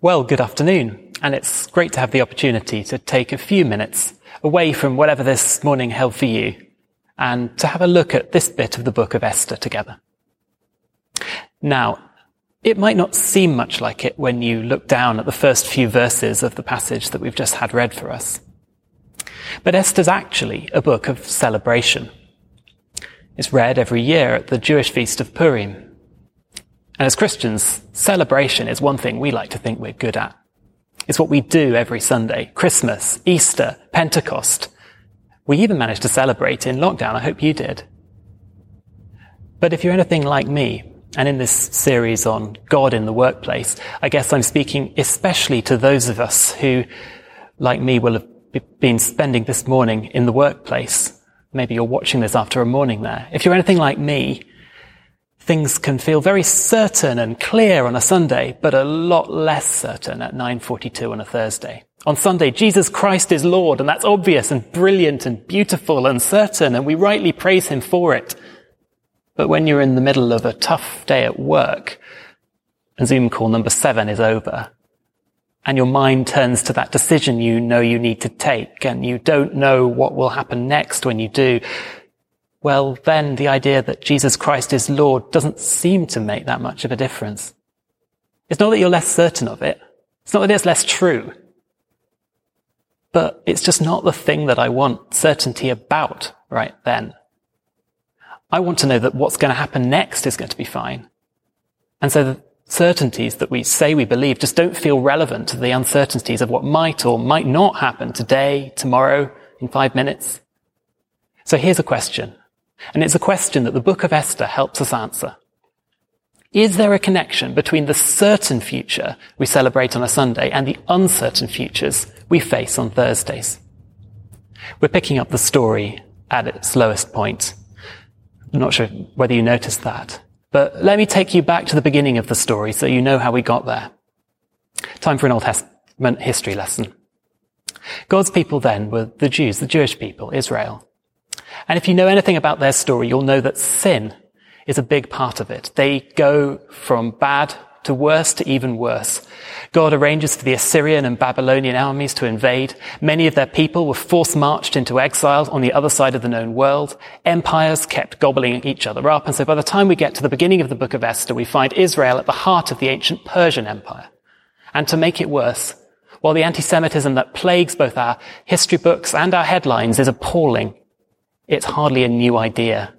Well, good afternoon, and it's great to have the opportunity to take a few minutes away from whatever this morning held for you and to have a look at this bit of the book of Esther together. Now, it might not seem much like it when you look down at the first few verses of the passage that we've just had read for us. But Esther's actually a book of celebration. It's read every year at the Jewish feast of Purim, and as Christians, celebration is one thing we like to think we're good at. It's what we do every Sunday. Christmas, Easter, Pentecost. We even managed to celebrate in lockdown. I hope you did. But if you're anything like me, and in this series on God in the workplace, I guess I'm speaking especially to those of us who, like me, will have been spending this morning in the workplace. Maybe you're watching this after a morning there. If you're anything like me, things can feel very certain and clear on a Sunday, but a lot less certain at 9.42 on a Thursday. On Sunday, Jesus Christ is Lord, and that's obvious and brilliant and beautiful and certain, and we rightly praise Him for it. But when you're in the middle of a tough day at work, and Zoom call number seven is over, and your mind turns to that decision you know you need to take, and you don't know what will happen next when you do, well, then the idea that Jesus Christ is Lord doesn't seem to make that much of a difference. It's not that you're less certain of it. It's not that it's less true. But it's just not the thing that I want certainty about right then. I want to know that what's going to happen next is going to be fine. And so the certainties that we say we believe just don't feel relevant to the uncertainties of what might or might not happen today, tomorrow, in five minutes. So here's a question. And it's a question that the book of Esther helps us answer. Is there a connection between the certain future we celebrate on a Sunday and the uncertain futures we face on Thursdays? We're picking up the story at its lowest point. I'm not sure whether you noticed that, but let me take you back to the beginning of the story so you know how we got there. Time for an Old Testament history lesson. God's people then were the Jews, the Jewish people, Israel. And if you know anything about their story, you'll know that sin is a big part of it. They go from bad to worse to even worse. God arranges for the Assyrian and Babylonian armies to invade. Many of their people were force marched into exile on the other side of the known world. Empires kept gobbling each other up. And so by the time we get to the beginning of the book of Esther, we find Israel at the heart of the ancient Persian Empire. And to make it worse, while the anti-Semitism that plagues both our history books and our headlines is appalling, it's hardly a new idea.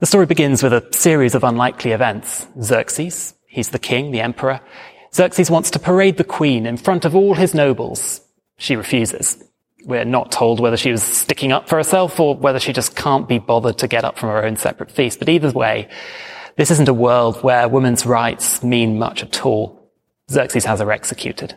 The story begins with a series of unlikely events. Xerxes, he's the king, the emperor. Xerxes wants to parade the queen in front of all his nobles. She refuses. We're not told whether she was sticking up for herself or whether she just can't be bothered to get up from her own separate feast. But either way, this isn't a world where women's rights mean much at all. Xerxes has her executed.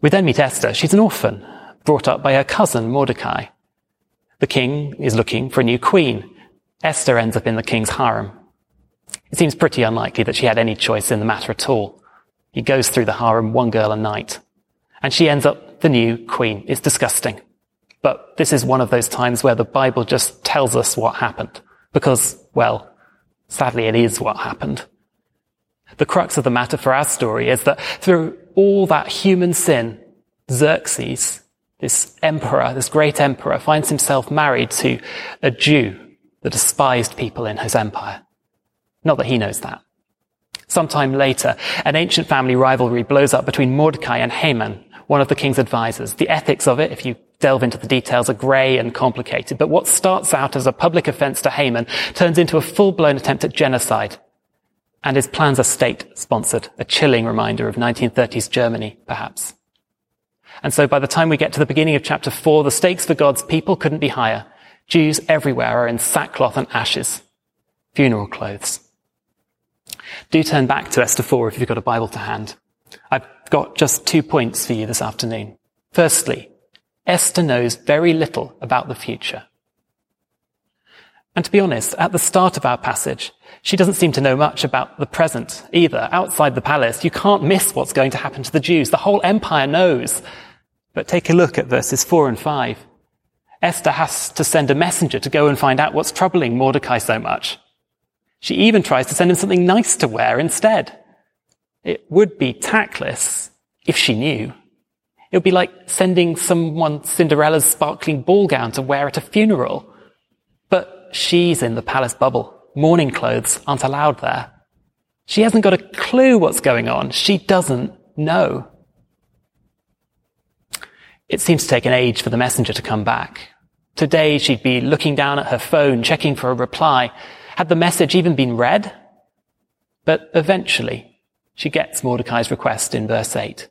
We then meet Esther. She's an orphan, brought up by her cousin Mordecai. The king is looking for a new queen. Esther ends up in the king's harem. It seems pretty unlikely that she had any choice in the matter at all. He goes through the harem one girl a night. And she ends up the new queen. It's disgusting. But this is one of those times where the Bible just tells us what happened. Because, well, sadly it is what happened. The crux of the matter for our story is that through all that human sin, Xerxes this emperor, this great emperor, finds himself married to a Jew, the despised people in his empire. Not that he knows that. Sometime later, an ancient family rivalry blows up between Mordecai and Haman, one of the king's advisors. The ethics of it, if you delve into the details, are grey and complicated. But what starts out as a public offense to Haman turns into a full-blown attempt at genocide. And his plans are state-sponsored, a chilling reminder of 1930s Germany, perhaps. And so by the time we get to the beginning of chapter four, the stakes for God's people couldn't be higher. Jews everywhere are in sackcloth and ashes, funeral clothes. Do turn back to Esther 4 if you've got a Bible to hand. I've got just two points for you this afternoon. Firstly, Esther knows very little about the future. And to be honest, at the start of our passage, she doesn't seem to know much about the present either. Outside the palace, you can't miss what's going to happen to the Jews. The whole empire knows but take a look at verses 4 and 5. Esther has to send a messenger to go and find out what's troubling Mordecai so much. She even tries to send him something nice to wear instead. It would be tactless if she knew. It would be like sending someone Cinderella's sparkling ball gown to wear at a funeral. But she's in the palace bubble. Mourning clothes aren't allowed there. She hasn't got a clue what's going on. She doesn't know. It seems to take an age for the messenger to come back. Today she'd be looking down at her phone, checking for a reply. Had the message even been read? But eventually, she gets Mordecai's request in verse 8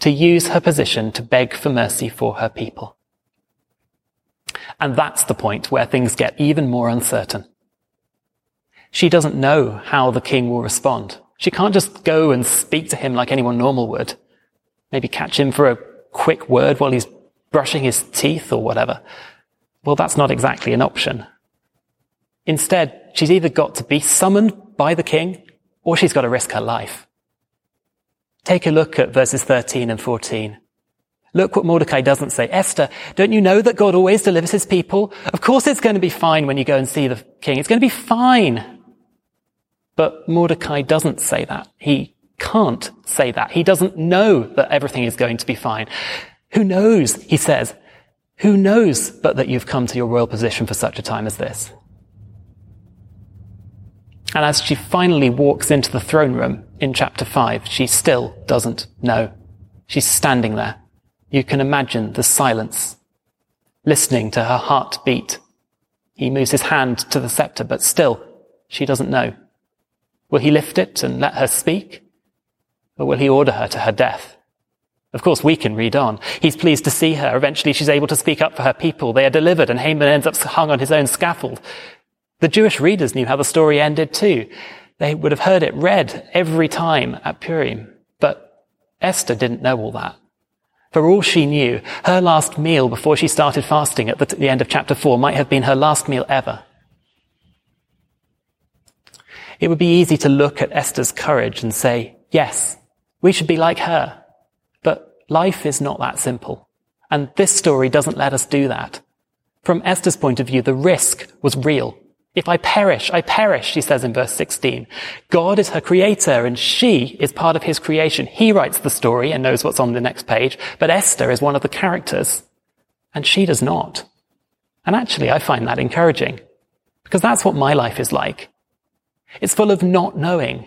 to use her position to beg for mercy for her people. And that's the point where things get even more uncertain. She doesn't know how the king will respond. She can't just go and speak to him like anyone normal would. Maybe catch him for a quick word while he's brushing his teeth or whatever. Well, that's not exactly an option. Instead, she's either got to be summoned by the king or she's got to risk her life. Take a look at verses 13 and 14. Look what Mordecai doesn't say. Esther, don't you know that God always delivers his people? Of course it's going to be fine when you go and see the king. It's going to be fine. But Mordecai doesn't say that. He can't say that. He doesn't know that everything is going to be fine. Who knows, he says, who knows but that you've come to your royal position for such a time as this? And as she finally walks into the throne room in chapter 5, she still doesn't know. She's standing there. You can imagine the silence, listening to her heart beat. He moves his hand to the scepter, but still, she doesn't know. Will he lift it and let her speak? Or will he order her to her death? Of course, we can read on. He's pleased to see her. Eventually, she's able to speak up for her people. They are delivered, and Haman ends up hung on his own scaffold. The Jewish readers knew how the story ended too. They would have heard it read every time at Purim. But Esther didn't know all that. For all she knew, her last meal before she started fasting at the, the end of chapter 4 might have been her last meal ever. It would be easy to look at Esther's courage and say, yes, we should be like her. But life is not that simple. And this story doesn't let us do that. From Esther's point of view, the risk was real. If I perish, I perish, she says in verse 16. God is her creator and she is part of his creation. He writes the story and knows what's on the next page, but Esther is one of the characters and she does not. And actually, I find that encouraging because that's what my life is like. It's full of not knowing.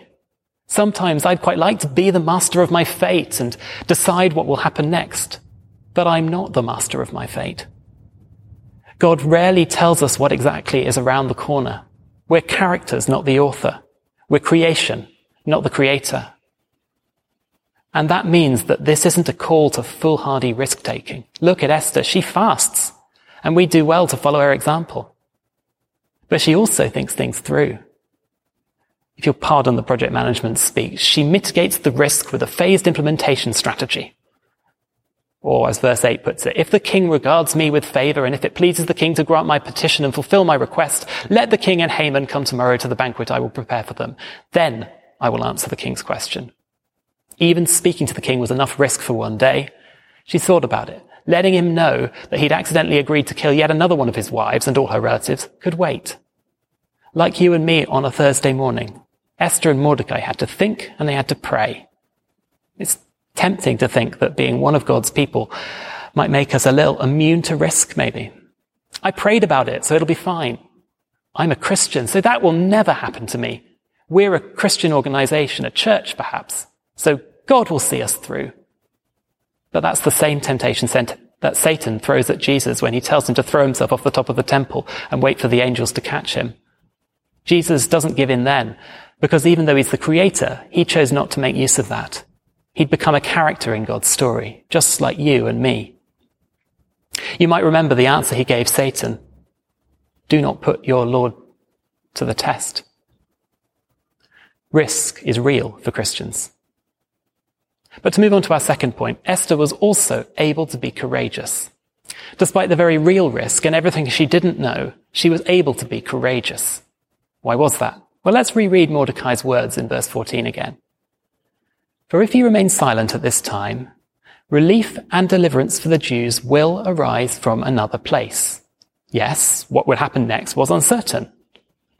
Sometimes I'd quite like to be the master of my fate and decide what will happen next, but I'm not the master of my fate. God rarely tells us what exactly is around the corner. We're characters, not the author. We're creation, not the creator. And that means that this isn't a call to foolhardy risk taking. Look at Esther. She fasts, and we do well to follow her example. But she also thinks things through if you'll pardon the project management speak, she mitigates the risk with a phased implementation strategy. Or as verse 8 puts it, if the king regards me with favor and if it pleases the king to grant my petition and fulfill my request, let the king and Haman come tomorrow to the banquet I will prepare for them. Then I will answer the king's question. Even speaking to the king was enough risk for one day. She thought about it. Letting him know that he'd accidentally agreed to kill yet another one of his wives and all her relatives could wait. Like you and me on a Thursday morning, Esther and Mordecai had to think and they had to pray. It's tempting to think that being one of God's people might make us a little immune to risk, maybe. I prayed about it, so it'll be fine. I'm a Christian, so that will never happen to me. We're a Christian organization, a church perhaps, so God will see us through. But that's the same temptation that Satan throws at Jesus when he tells him to throw himself off the top of the temple and wait for the angels to catch him. Jesus doesn't give in then, because even though he's the creator, he chose not to make use of that. He'd become a character in God's story, just like you and me. You might remember the answer he gave Satan. Do not put your Lord to the test. Risk is real for Christians. But to move on to our second point, Esther was also able to be courageous. Despite the very real risk and everything she didn't know, she was able to be courageous. Why was that? Well, let's reread Mordecai's words in verse 14 again. For if you remain silent at this time, relief and deliverance for the Jews will arise from another place. Yes, what would happen next was uncertain.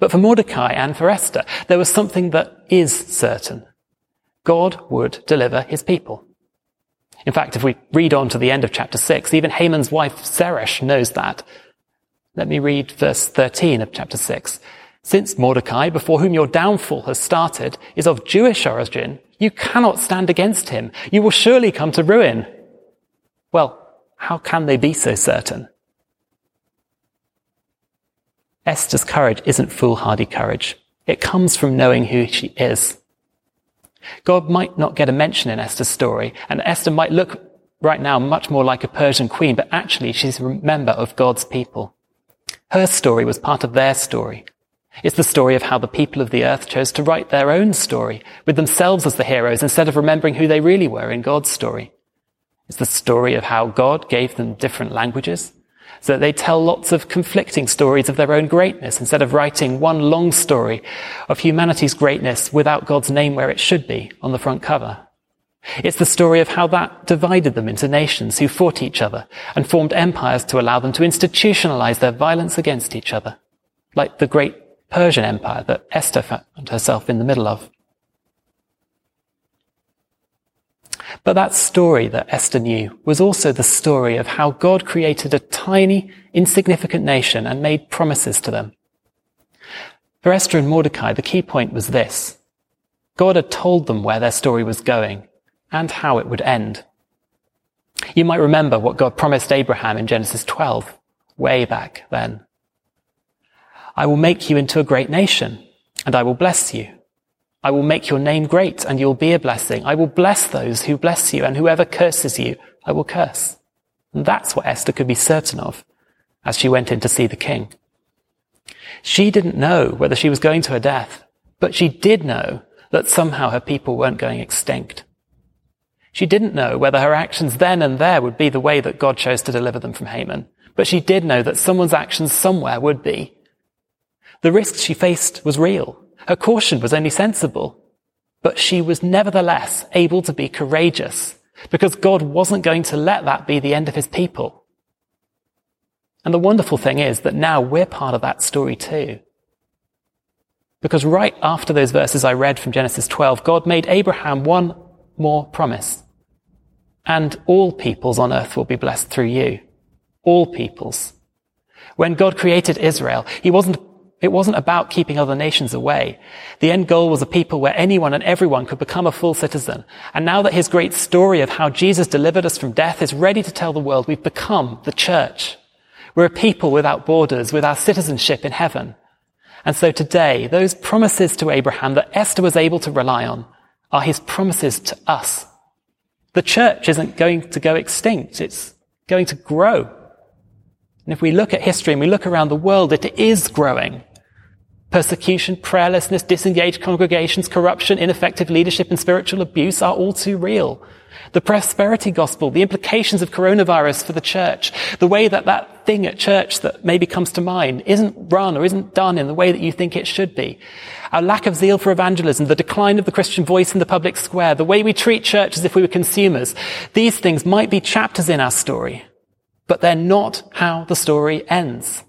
But for Mordecai and for Esther, there was something that is certain. God would deliver his people. In fact, if we read on to the end of chapter 6, even Haman's wife Zeresh knows that. Let me read verse 13 of chapter 6. Since Mordecai, before whom your downfall has started, is of Jewish origin, you cannot stand against him. You will surely come to ruin. Well, how can they be so certain? Esther's courage isn't foolhardy courage. It comes from knowing who she is. God might not get a mention in Esther's story, and Esther might look right now much more like a Persian queen, but actually she's a member of God's people. Her story was part of their story. It's the story of how the people of the earth chose to write their own story, with themselves as the heroes instead of remembering who they really were in God's story. It's the story of how God gave them different languages, so that they tell lots of conflicting stories of their own greatness instead of writing one long story of humanity's greatness without God's name where it should be on the front cover. It's the story of how that divided them into nations who fought each other and formed empires to allow them to institutionalize their violence against each other, like the great Persian Empire that Esther found herself in the middle of. But that story that Esther knew was also the story of how God created a tiny, insignificant nation and made promises to them. For Esther and Mordecai, the key point was this. God had told them where their story was going and how it would end. You might remember what God promised Abraham in Genesis 12, way back then. I will make you into a great nation and I will bless you. I will make your name great and you'll be a blessing. I will bless those who bless you and whoever curses you, I will curse. And that's what Esther could be certain of as she went in to see the king. She didn't know whether she was going to her death, but she did know that somehow her people weren't going extinct. She didn't know whether her actions then and there would be the way that God chose to deliver them from Haman, but she did know that someone's actions somewhere would be. The risk she faced was real. Her caution was only sensible, but she was nevertheless able to be courageous because God wasn't going to let that be the end of his people. And the wonderful thing is that now we're part of that story too. Because right after those verses I read from Genesis 12, God made Abraham one more promise. And all peoples on earth will be blessed through you. All peoples. When God created Israel, he wasn't it wasn't about keeping other nations away. The end goal was a people where anyone and everyone could become a full citizen. And now that his great story of how Jesus delivered us from death is ready to tell the world, we've become the church. We're a people without borders, with our citizenship in heaven. And so today, those promises to Abraham that Esther was able to rely on are his promises to us. The church isn't going to go extinct. It's going to grow. And if we look at history and we look around the world, it is growing. Persecution, prayerlessness, disengaged congregations, corruption, ineffective leadership, and spiritual abuse are all too real. The prosperity gospel, the implications of coronavirus for the church, the way that that thing at church that maybe comes to mind isn't run or isn't done in the way that you think it should be. Our lack of zeal for evangelism, the decline of the Christian voice in the public square, the way we treat church as if we were consumers. These things might be chapters in our story, but they're not how the story ends.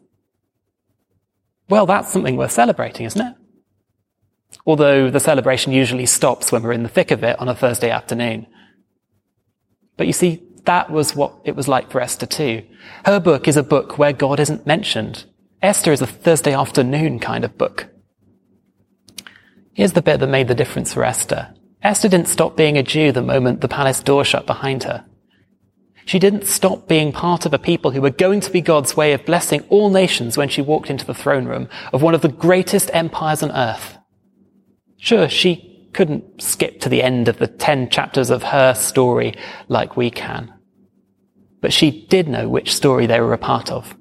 Well, that's something worth celebrating, isn't it? Although the celebration usually stops when we're in the thick of it on a Thursday afternoon. But you see, that was what it was like for Esther too. Her book is a book where God isn't mentioned. Esther is a Thursday afternoon kind of book. Here's the bit that made the difference for Esther. Esther didn't stop being a Jew the moment the palace door shut behind her. She didn't stop being part of a people who were going to be God's way of blessing all nations when she walked into the throne room of one of the greatest empires on earth. Sure, she couldn't skip to the end of the ten chapters of her story like we can. But she did know which story they were a part of.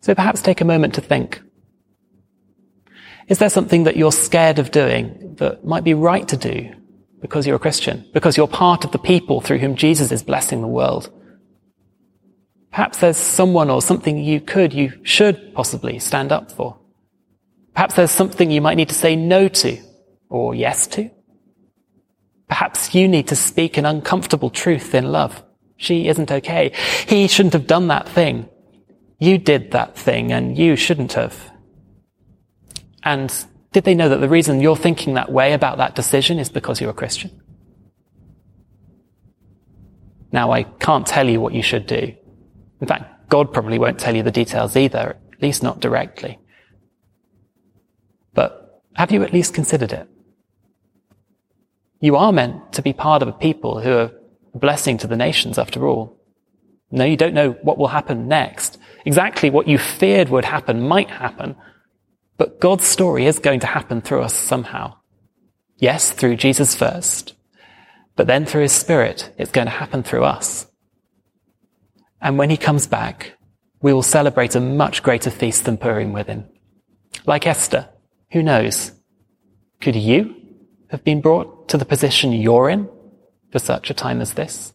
So perhaps take a moment to think. Is there something that you're scared of doing that might be right to do because you're a Christian, because you're part of the people through whom Jesus is blessing the world. Perhaps there's someone or something you could, you should possibly stand up for. Perhaps there's something you might need to say no to or yes to. Perhaps you need to speak an uncomfortable truth in love. She isn't okay. He shouldn't have done that thing. You did that thing and you shouldn't have. And Did they know that the reason you're thinking that way about that decision is because you're a Christian? Now, I can't tell you what you should do. In fact, God probably won't tell you the details either, at least not directly. But have you at least considered it? You are meant to be part of a people who are a blessing to the nations after all. No, you don't know what will happen next. Exactly what you feared would happen might happen, but God's story is going to happen through us somehow. Yes, through Jesus first, but then through his spirit, it's going to happen through us. And when he comes back, we will celebrate a much greater feast than Purim with him. Like Esther, who knows? Could you have been brought to the position you're in for such a time as this?